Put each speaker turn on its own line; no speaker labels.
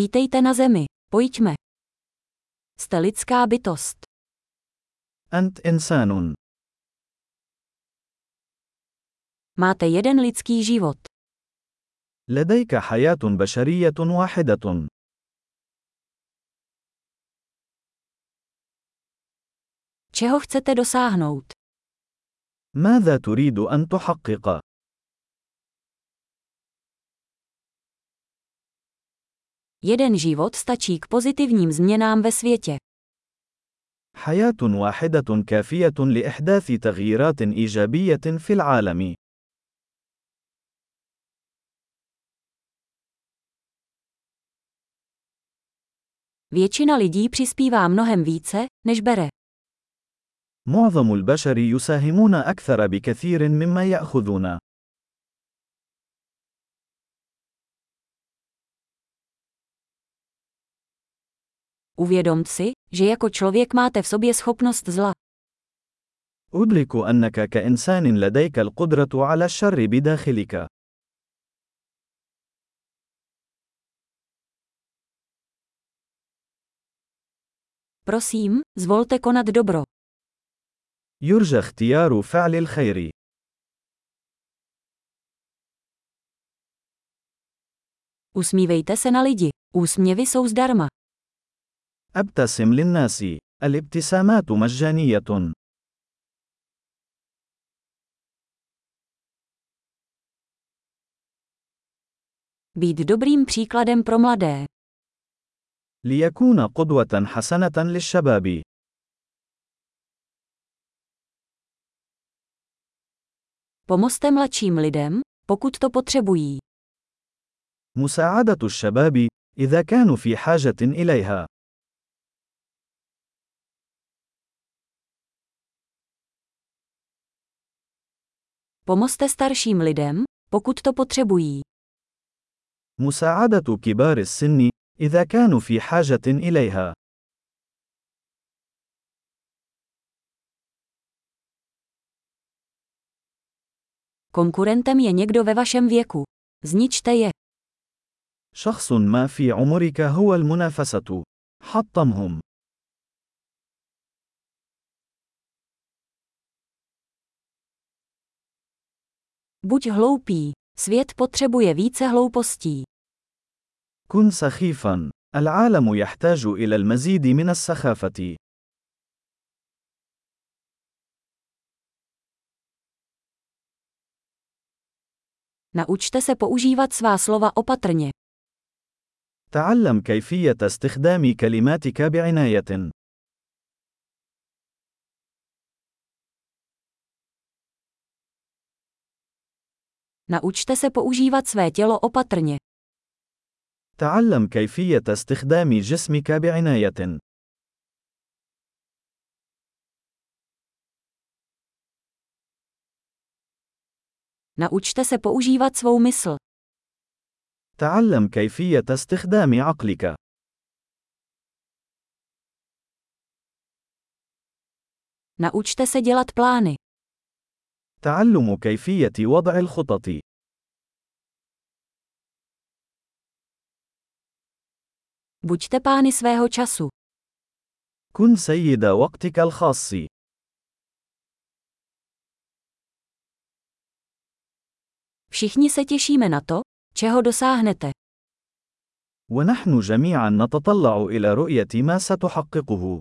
Vítejte na Zemi, pojďme. Jste lidská bytost.
أنت إنسان.
Máte jeden lidský život.
لديك حياة بشرية واحدة.
Čeho chcete dosáhnout?
ماذا تريد أن تحقق؟
Jeden život stačí k pozitivním změnám ve světě.
حياة واحدة كافية لإحداث تغييرات إيجابية في العالم.
Většina lidí přispívá mnohem více, než bere.
معظم البشر يساهمون أكثر بكثير مما يأخذون.
Uvědom si, že jako člověk máte v sobě schopnost zla.
أدرك أنك كإنسان لديك القدرة على الشر بداخلك.
Prosím, zvolte konat dobro.
يرجى اختيار فعل الخير.
Usmívejte se na lidi. Úsměvy jsou zdarma.
أبتسم للناس. الابتسامات مجانية.
Být dobrým příkladem pro mladé.
ليكون قدوة حسنة للشباب.
Pomozte mladším lidem, pokud to potřebují.
مساعدة الشباب إذا كانوا في حاجة إليها.
Pomozte starším lidem, pokud to potřebují.
مساعدة كبار السن إذا كانوا في حاجة إليها.
Konkurentem je někdo ve vašem věku. Zničte je.
شخص ما في عمرك هو المنافسة. حطمهم.
Buď hloupý. Svět potřebuje více hloupostí.
كن سخيفا. العالم يحتاج إلى المزيد من السخافة.
Naučte se používat svá slova opatrně.
تعلم كيفية استخدام كلماتك بعناية.
Naučte se používat své tělo opatrně.
تعلم كيفية استخدام جسمك بعناية.
Naučte se používat svou mysl.
تعلم كيفية استخدام عقلك.
Naučte se dělat plány.
تعلم كيفية وضع الخطط.
Buďte pány svého času.
كن سيد وقتك الخاص.
Všichni se těšíme na to, čeho dosáhnete.
ونحن جميعا نتطلع إلى رؤية ما ستحققه.